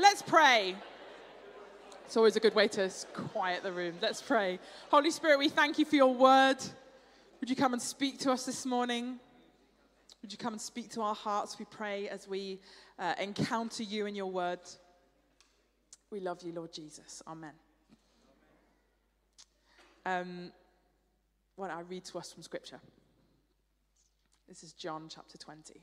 Let's pray. It's always a good way to quiet the room. Let's pray. Holy Spirit, we thank you for your word. Would you come and speak to us this morning? Would you come and speak to our hearts, we pray, as we uh, encounter you in your word? We love you, Lord Jesus. Amen. Um, well, I read to us from Scripture. This is John chapter 20.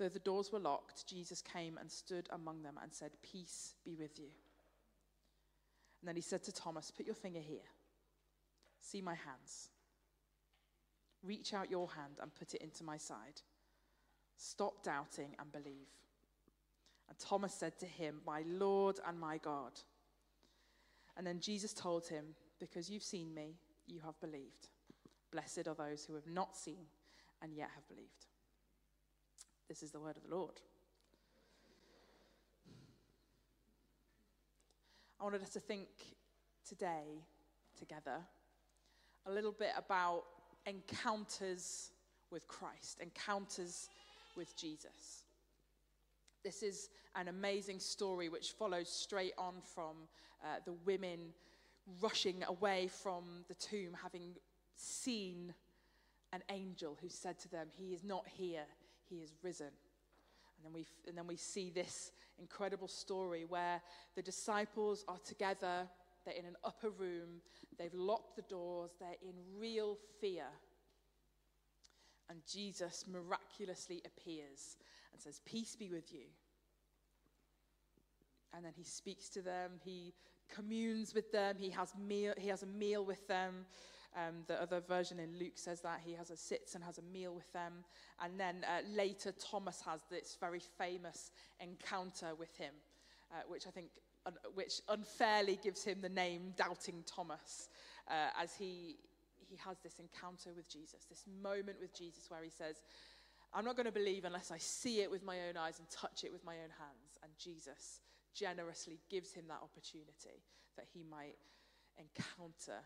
Though the doors were locked, Jesus came and stood among them and said, Peace be with you. And then he said to Thomas, Put your finger here. See my hands. Reach out your hand and put it into my side. Stop doubting and believe. And Thomas said to him, My Lord and my God. And then Jesus told him, Because you've seen me, you have believed. Blessed are those who have not seen and yet have believed. This is the word of the Lord. I wanted us to think today together a little bit about encounters with Christ, encounters with Jesus. This is an amazing story which follows straight on from uh, the women rushing away from the tomb, having seen an angel who said to them, He is not here, he is risen. And then we, and then we see this incredible story where the disciples are together, they're in an upper room, they've locked the doors, they're in real fear. And Jesus miraculously appears and says, Peace be with you. And then he speaks to them, he communes with them, he has, meal, he has a meal with them. Um, the other version in Luke says that he has a sits and has a meal with them. And then uh, later, Thomas has this very famous encounter with him, uh, which I think, un- which unfairly gives him the name Doubting Thomas, uh, as he, he has this encounter with Jesus, this moment with Jesus where he says, I'm not going to believe unless I see it with my own eyes and touch it with my own hands. And Jesus generously gives him that opportunity that he might encounter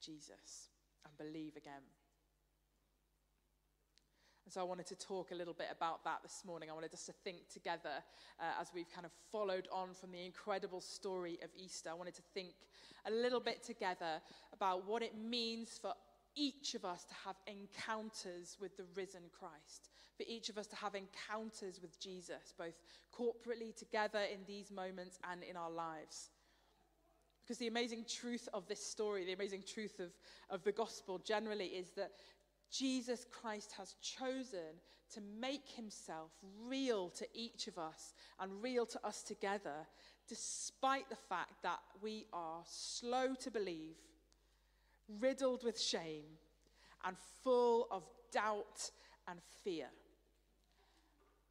Jesus and believe again. And so I wanted to talk a little bit about that this morning. I wanted us to think together uh, as we've kind of followed on from the incredible story of Easter. I wanted to think a little bit together about what it means for each of us to have encounters with the risen Christ, for each of us to have encounters with Jesus, both corporately together in these moments and in our lives. Because the amazing truth of this story, the amazing truth of, of the gospel generally, is that Jesus Christ has chosen to make himself real to each of us and real to us together, despite the fact that we are slow to believe, riddled with shame, and full of doubt and fear.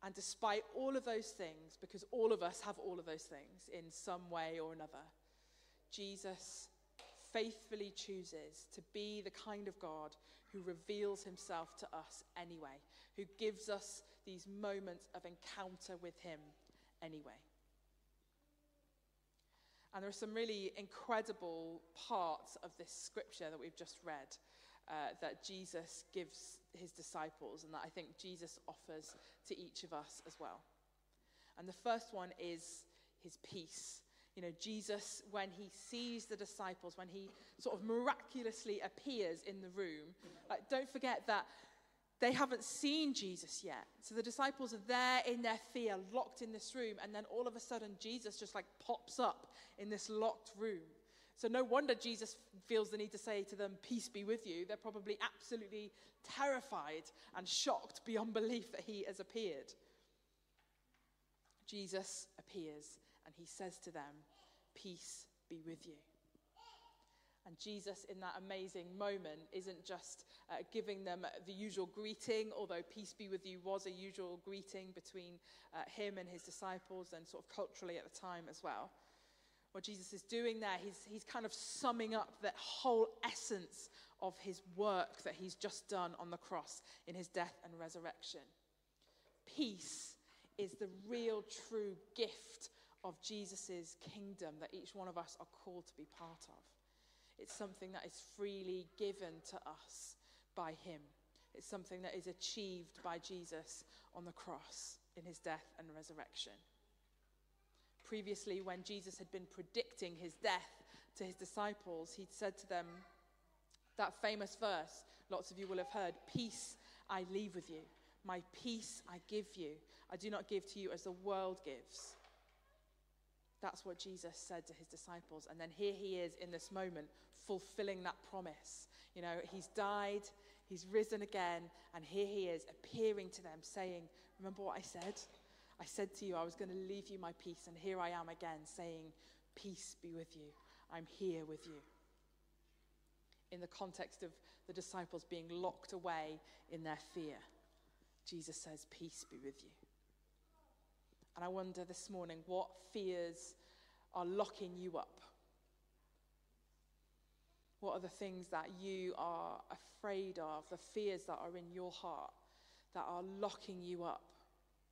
And despite all of those things, because all of us have all of those things in some way or another, Jesus faithfully chooses to be the kind of God who reveals himself to us anyway, who gives us these moments of encounter with him anyway. And there are some really incredible parts of this scripture that we've just read uh, that Jesus gives his disciples and that I think Jesus offers to each of us as well. And the first one is his peace. You know, Jesus, when he sees the disciples, when he sort of miraculously appears in the room, like, don't forget that they haven't seen Jesus yet. So the disciples are there in their fear, locked in this room, and then all of a sudden Jesus just like pops up in this locked room. So no wonder Jesus feels the need to say to them, Peace be with you. They're probably absolutely terrified and shocked beyond belief that he has appeared. Jesus appears and he says to them, Peace be with you. And Jesus, in that amazing moment, isn't just uh, giving them the usual greeting, although peace be with you was a usual greeting between uh, him and his disciples and sort of culturally at the time as well. What Jesus is doing there, he's, he's kind of summing up that whole essence of his work that he's just done on the cross in his death and resurrection. Peace is the real, true gift of Jesus' kingdom that each one of us are called to be part of. It's something that is freely given to us by Him. It's something that is achieved by Jesus on the cross in His death and resurrection. Previously, when Jesus had been predicting His death to His disciples, He'd said to them that famous verse, lots of you will have heard Peace I leave with you, my peace I give you. I do not give to you as the world gives. That's what Jesus said to his disciples. And then here he is in this moment, fulfilling that promise. You know, he's died, he's risen again, and here he is appearing to them, saying, Remember what I said? I said to you, I was going to leave you my peace, and here I am again, saying, Peace be with you. I'm here with you. In the context of the disciples being locked away in their fear, Jesus says, Peace be with you. And I wonder this morning what fears are locking you up? What are the things that you are afraid of, the fears that are in your heart that are locking you up,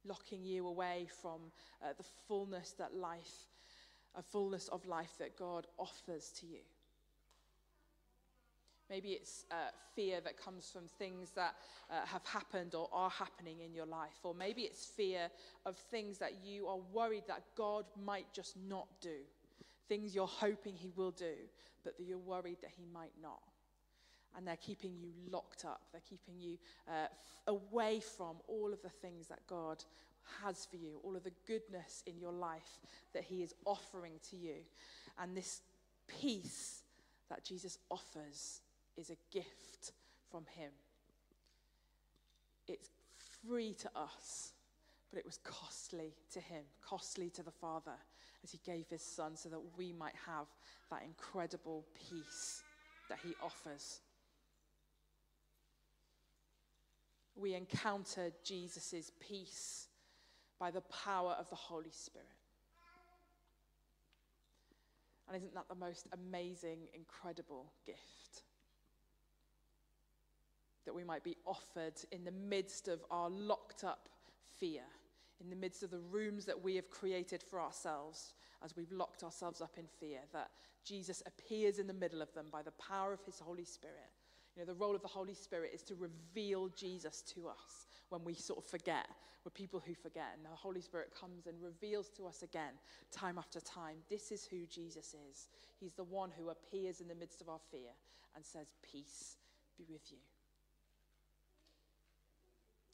locking you away from uh, the fullness that life, a fullness of life that God offers to you? Maybe it's uh, fear that comes from things that uh, have happened or are happening in your life. Or maybe it's fear of things that you are worried that God might just not do. Things you're hoping He will do, but that you're worried that He might not. And they're keeping you locked up. They're keeping you uh, away from all of the things that God has for you, all of the goodness in your life that He is offering to you. And this peace that Jesus offers is a gift from Him. It's free to us, but it was costly to Him, costly to the Father, as He gave His Son so that we might have that incredible peace that He offers. We encounter Jesus' peace by the power of the Holy Spirit. And isn't that the most amazing, incredible gift? That we might be offered in the midst of our locked up fear, in the midst of the rooms that we have created for ourselves as we've locked ourselves up in fear, that Jesus appears in the middle of them by the power of his Holy Spirit. You know, the role of the Holy Spirit is to reveal Jesus to us when we sort of forget. We're people who forget, and the Holy Spirit comes and reveals to us again, time after time. This is who Jesus is. He's the one who appears in the midst of our fear and says, Peace be with you.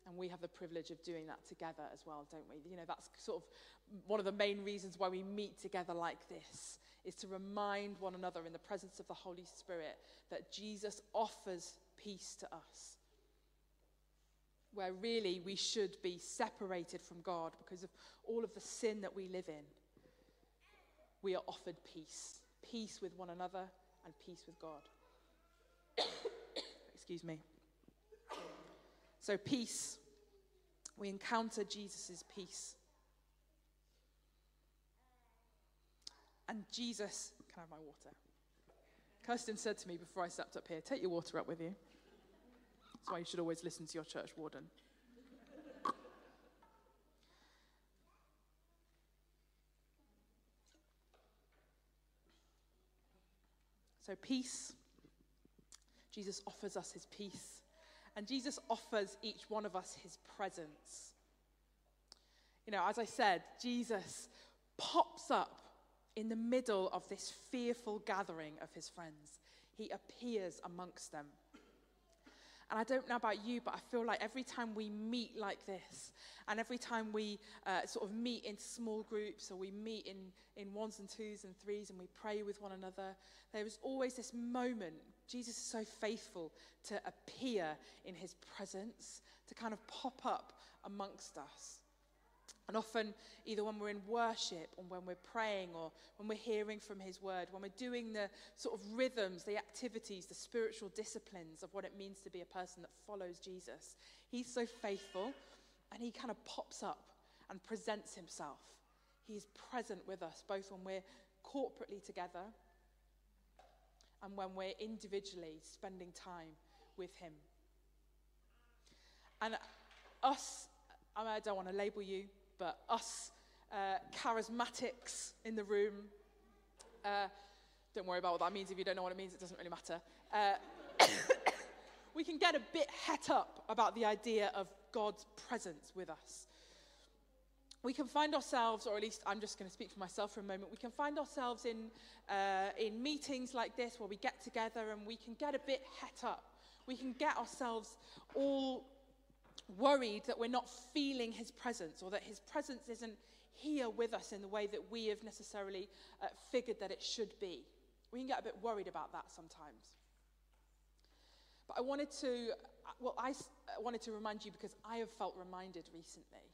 And we have the privilege of doing that together as well, don't we? You know, that's sort of one of the main reasons why we meet together like this, is to remind one another in the presence of the Holy Spirit that Jesus offers peace to us. Where really we should be separated from God because of all of the sin that we live in. We are offered peace peace with one another and peace with God. Excuse me. So, peace. We encounter Jesus' peace. And Jesus, can I have my water? Kirsten said to me before I stepped up here, take your water up with you. That's why you should always listen to your church warden. So, peace. Jesus offers us his peace. And Jesus offers each one of us his presence. You know, as I said, Jesus pops up in the middle of this fearful gathering of his friends. He appears amongst them. And I don't know about you, but I feel like every time we meet like this, and every time we uh, sort of meet in small groups or we meet in, in ones and twos and threes and we pray with one another, there is always this moment. Jesus is so faithful to appear in his presence, to kind of pop up amongst us. And often, either when we're in worship or when we're praying or when we're hearing from His Word, when we're doing the sort of rhythms, the activities, the spiritual disciplines of what it means to be a person that follows Jesus, He's so faithful and He kind of pops up and presents Himself. He's present with us, both when we're corporately together and when we're individually spending time with Him. And us, I don't want to label you, but us uh, charismatics in the room, uh, don't worry about what that means. If you don't know what it means, it doesn't really matter. Uh, we can get a bit het up about the idea of God's presence with us. We can find ourselves, or at least I'm just going to speak for myself for a moment, we can find ourselves in, uh, in meetings like this where we get together and we can get a bit het up. We can get ourselves all worried that we're not feeling his presence or that his presence isn't here with us in the way that we have necessarily uh, figured that it should be. We can get a bit worried about that sometimes. But I wanted to, well, I wanted to remind you because I have felt reminded recently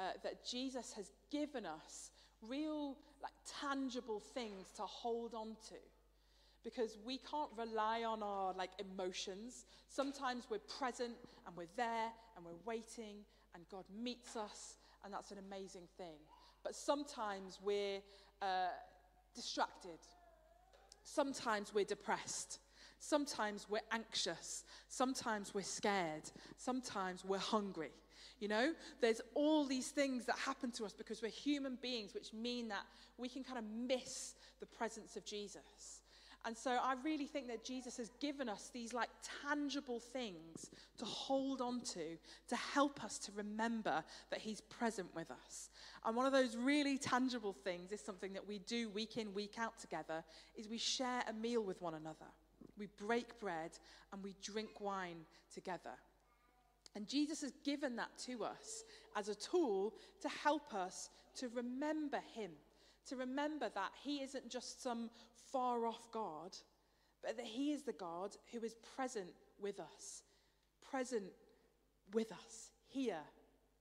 uh, that Jesus has given us real, like, tangible things to hold on to because we can't rely on our like emotions. Sometimes we're present and we're there and we're waiting and God meets us and that's an amazing thing. But sometimes we're uh, distracted. Sometimes we're depressed. Sometimes we're anxious. Sometimes we're scared. Sometimes we're hungry. You know, there's all these things that happen to us because we're human beings, which mean that we can kind of miss the presence of Jesus. And so I really think that Jesus has given us these like tangible things to hold on to to help us to remember that he's present with us. And one of those really tangible things is something that we do week in week out together is we share a meal with one another. We break bread and we drink wine together. And Jesus has given that to us as a tool to help us to remember him to remember that He isn't just some far off God, but that He is the God who is present with us, present with us, here,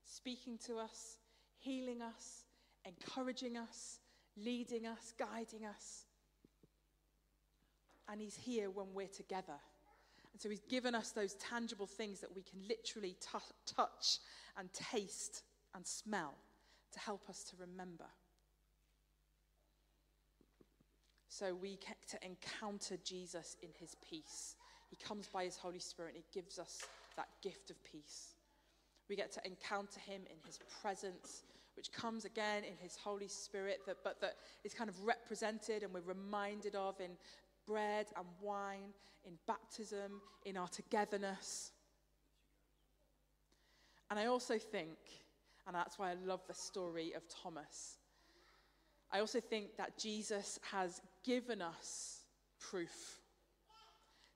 speaking to us, healing us, encouraging us, leading us, guiding us. And He's here when we're together. And so He's given us those tangible things that we can literally t- touch and taste and smell to help us to remember. So we get to encounter Jesus in his peace. He comes by his Holy Spirit and he gives us that gift of peace. We get to encounter him in his presence, which comes again in his Holy Spirit, that, but that is kind of represented and we're reminded of in bread and wine, in baptism, in our togetherness. And I also think, and that's why I love the story of Thomas, I also think that Jesus has given us proof.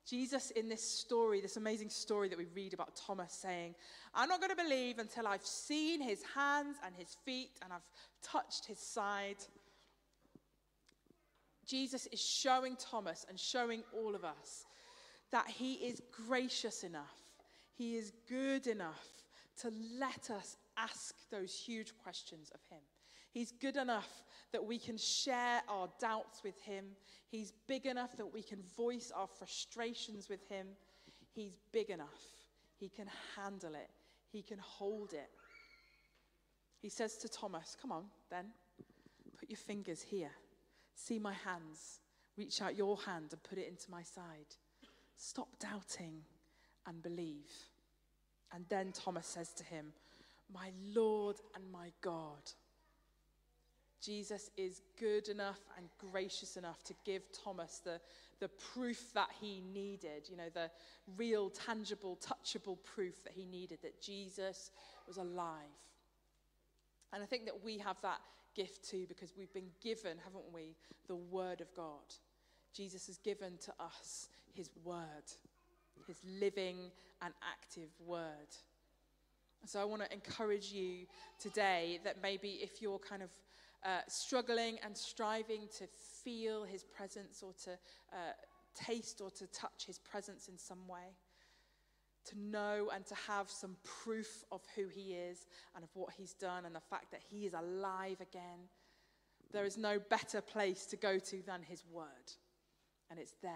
Jesus, in this story, this amazing story that we read about Thomas saying, I'm not going to believe until I've seen his hands and his feet and I've touched his side. Jesus is showing Thomas and showing all of us that he is gracious enough, he is good enough to let us ask those huge questions of him. He's good enough that we can share our doubts with Him. He's big enough that we can voice our frustrations with Him. He's big enough. He can handle it, He can hold it. He says to Thomas, Come on, then, put your fingers here. See my hands. Reach out your hand and put it into my side. Stop doubting and believe. And then Thomas says to him, My Lord and my God. Jesus is good enough and gracious enough to give Thomas the, the proof that he needed, you know, the real, tangible, touchable proof that he needed that Jesus was alive. And I think that we have that gift too because we've been given, haven't we, the Word of God. Jesus has given to us his Word. his living and active word. So I want to encourage you today that maybe if you're kind of uh, struggling and striving to feel his presence or to uh, taste or to touch his presence in some way, to know and to have some proof of who he is and of what he's done and the fact that he is alive again, there is no better place to go to than his word. And it's there.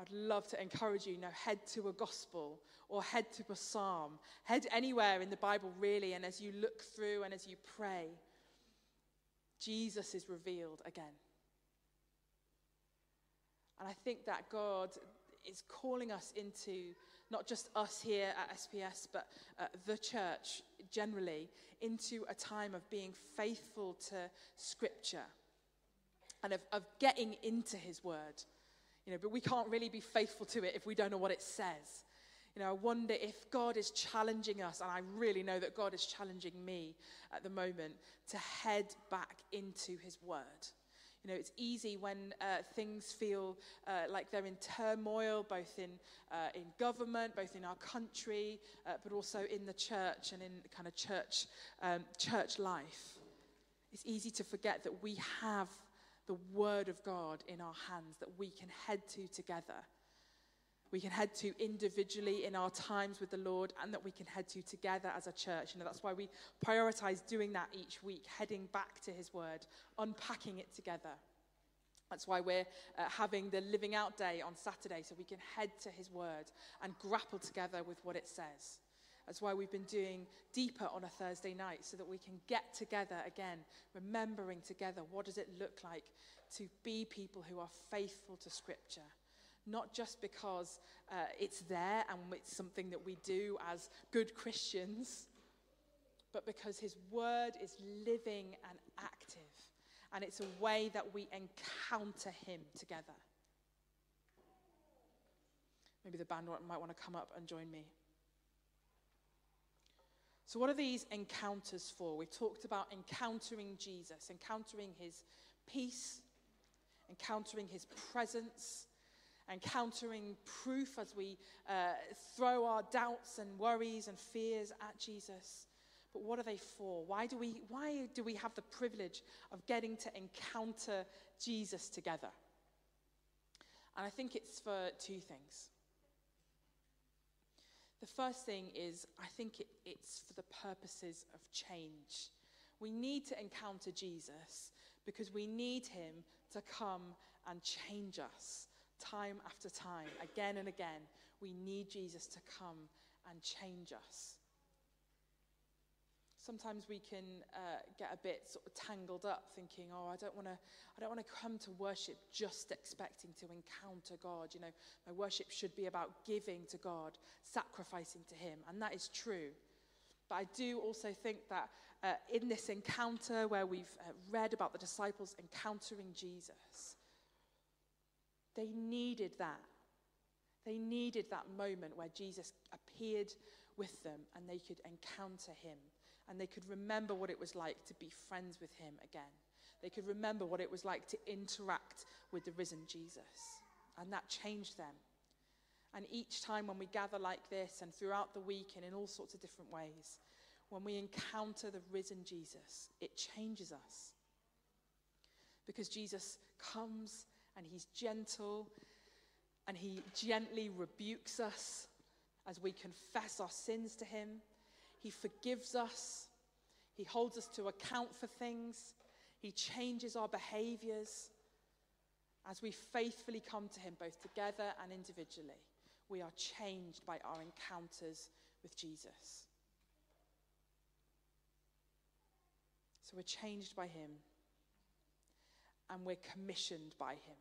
I'd love to encourage you, you know, head to a gospel or head to a psalm. Head anywhere in the Bible, really, and as you look through and as you pray, Jesus is revealed again. And I think that God is calling us into not just us here at SPS, but uh, the church generally, into a time of being faithful to Scripture and of, of getting into His Word. You know, but we can't really be faithful to it if we don't know what it says. You know, I wonder if God is challenging us, and I really know that God is challenging me at the moment to head back into His Word. You know, it's easy when uh, things feel uh, like they're in turmoil, both in, uh, in government, both in our country, uh, but also in the church and in kind of church, um, church life. It's easy to forget that we have the Word of God in our hands that we can head to together we can head to individually in our times with the Lord and that we can head to together as a church. Know, that's why we prioritize doing that each week, heading back to His Word, unpacking it together. That's why we're uh, having the Living Out Day on Saturday, so we can head to His Word and grapple together with what it says. That's why we've been doing deeper on a Thursday night, so that we can get together again, remembering together what does it look like to be people who are faithful to Scripture not just because uh, it's there and it's something that we do as good Christians, but because His Word is living and active. And it's a way that we encounter Him together. Maybe the band might want to come up and join me. So, what are these encounters for? We talked about encountering Jesus, encountering His peace, encountering His presence, encountering proof as we uh, throw our doubts and worries and fears at Jesus. But what are they for? Why do, we, why do we have the privilege of getting to encounter Jesus together? And I think it's for two things. The first thing is, I think it, it's for the purposes of change. We need to encounter Jesus because we need him to come and change us time after time, again and again, we need Jesus to come and change us. Sometimes we can uh, get a bit sort of tangled up, thinking, "Oh, I don't want to. I don't want to come to worship just expecting to encounter God. You know, my worship should be about giving to God, sacrificing to Him, and that is true. But I do also think that uh, in this encounter where we've uh, read about the disciples encountering Jesus, they needed that. They needed that moment where Jesus appeared with them and they could encounter him and they could remember what it was like to be friends with him again. They could remember what it was like to interact with the risen Jesus. And that changed them. And each time when we gather like this and throughout the week and in all sorts of different ways, when we encounter the risen Jesus, it changes us. Because Jesus comes and he's gentle and he gently rebukes us as we confess our sins to him. He forgives us. He holds us to account for things. He changes our behaviors. As we faithfully come to him, both together and individually, we are changed by our encounters with Jesus. So we're changed by him and we're commissioned by him.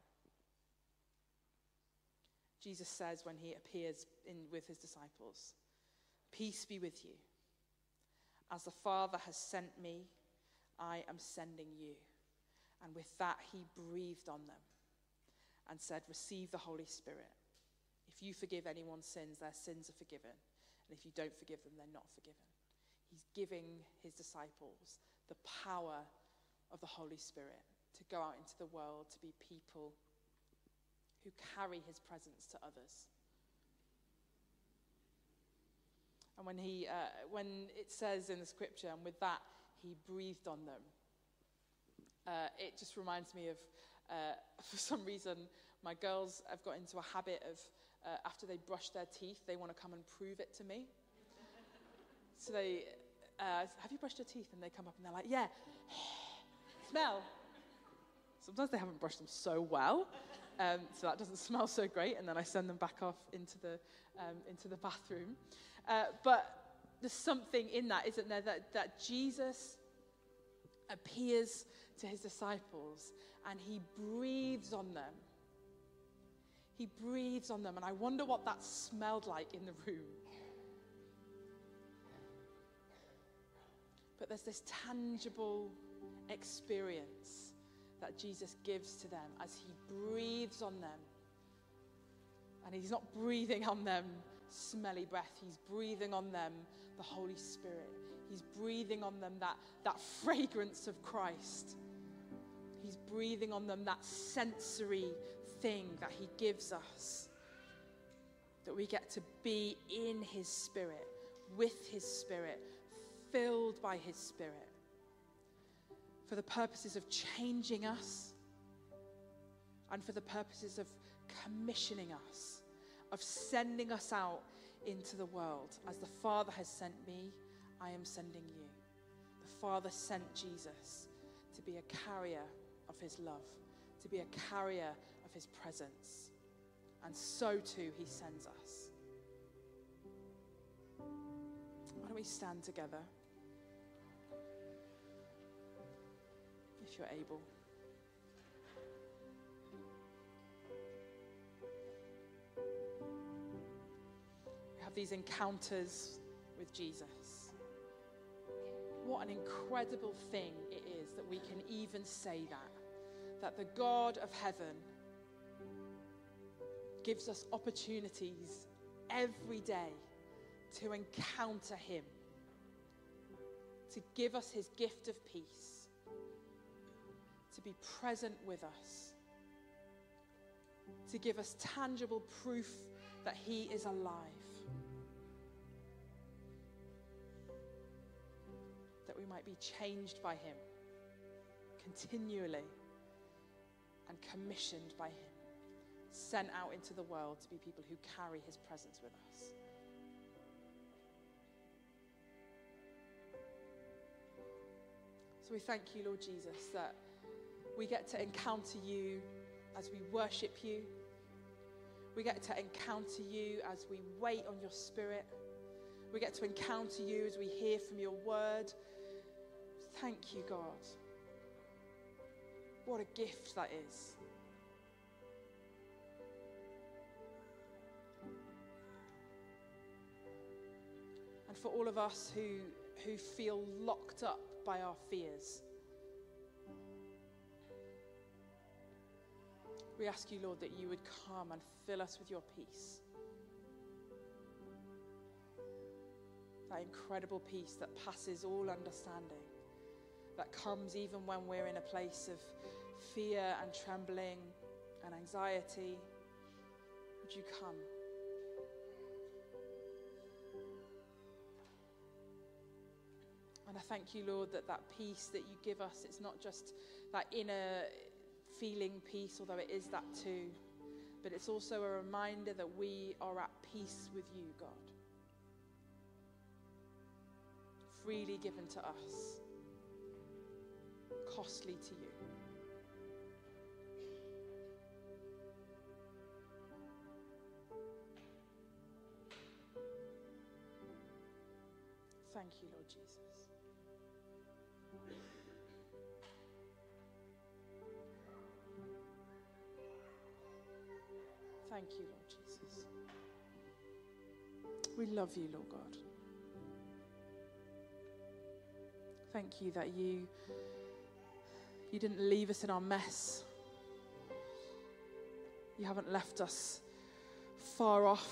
Jesus says when he appears in, with his disciples, Peace be with you. As the Father has sent me, I am sending you. And with that, he breathed on them and said, Receive the Holy Spirit. If you forgive anyone's sins, their sins are forgiven. And if you don't forgive them, they're not forgiven. He's giving his disciples the power of the Holy Spirit to go out into the world to be people who carry his presence to others. And when, he, uh, when it says in the scripture, and with that, he breathed on them, uh, it just reminds me of, uh, for some reason, my girls have got into a habit of, uh, after they brush their teeth, they want to come and prove it to me. so they, uh, have you brushed your teeth? And they come up and they're like, yeah, smell. Sometimes they haven't brushed them so well, um, so that doesn't smell so great, and then I send them back off into the, um, into the bathroom. Uh, but there's something in that, isn't there, that, that Jesus appears to his disciples and he breathes on them. He breathes on them, and I wonder what that smelled like in the room. But there's this tangible experience that Jesus gives to them as he breathes on them. And he's not breathing on them smelly breath, he's breathing on them the Holy Spirit. He's breathing on them that, that fragrance of Christ. He's breathing on them that sensory thing that He gives us. That we get to be in His Spirit, with His Spirit, filled by His Spirit, for the purposes of changing us and for the purposes of commissioning us, of sending us out into the world. As the Father has sent me, I am sending you. The Father sent Jesus to be a carrier of his love, to be a carrier of his presence. And so too, he sends us. Why don't we stand together? If you're able. We have these encounters with Jesus. What an incredible thing it is that we can even say that. That the God of heaven gives us opportunities every day to encounter Him, to give us His gift of peace, to be present with us, to give us tangible proof that He is alive. That we might be changed by Him continually and commissioned by Him sent out into the world to be people who carry his presence with us. So we thank you, Lord Jesus, that we get to encounter you as we worship you. We get to encounter you as we wait on your spirit. We get to encounter you as we hear from your word. Thank you, God. What a gift that is. And for all of us who, who feel locked up by our fears, we ask you, Lord, that you would come and fill us with your peace. That incredible peace that passes all understanding, that comes even when we're in a place of fear and trembling and anxiety. Would you come? And I thank you, Lord, that that peace that you give us, it's not just that inner feeling peace, although it is that too, but it's also a reminder that we are at peace with you, God. Freely given to us, costly to you. Thank you, Lord Jesus. Thank you, Lord Jesus. We love you, Lord God. Thank you that you you didn't leave us in our mess. You haven't left us far off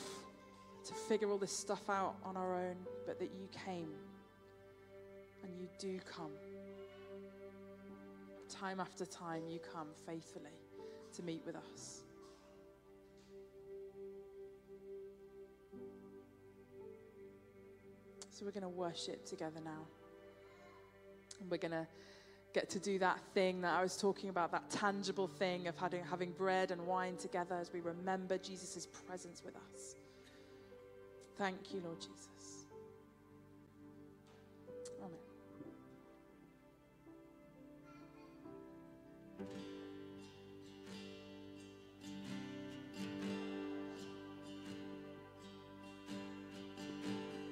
to figure all this stuff out on our own, but that you came and you do come. Time after time, you come faithfully to meet with us. So we're going to worship together now. And we're going to get to do that thing that I was talking about, that tangible thing of having, having bread and wine together as we remember Jesus' presence with us. Thank you, Lord Jesus.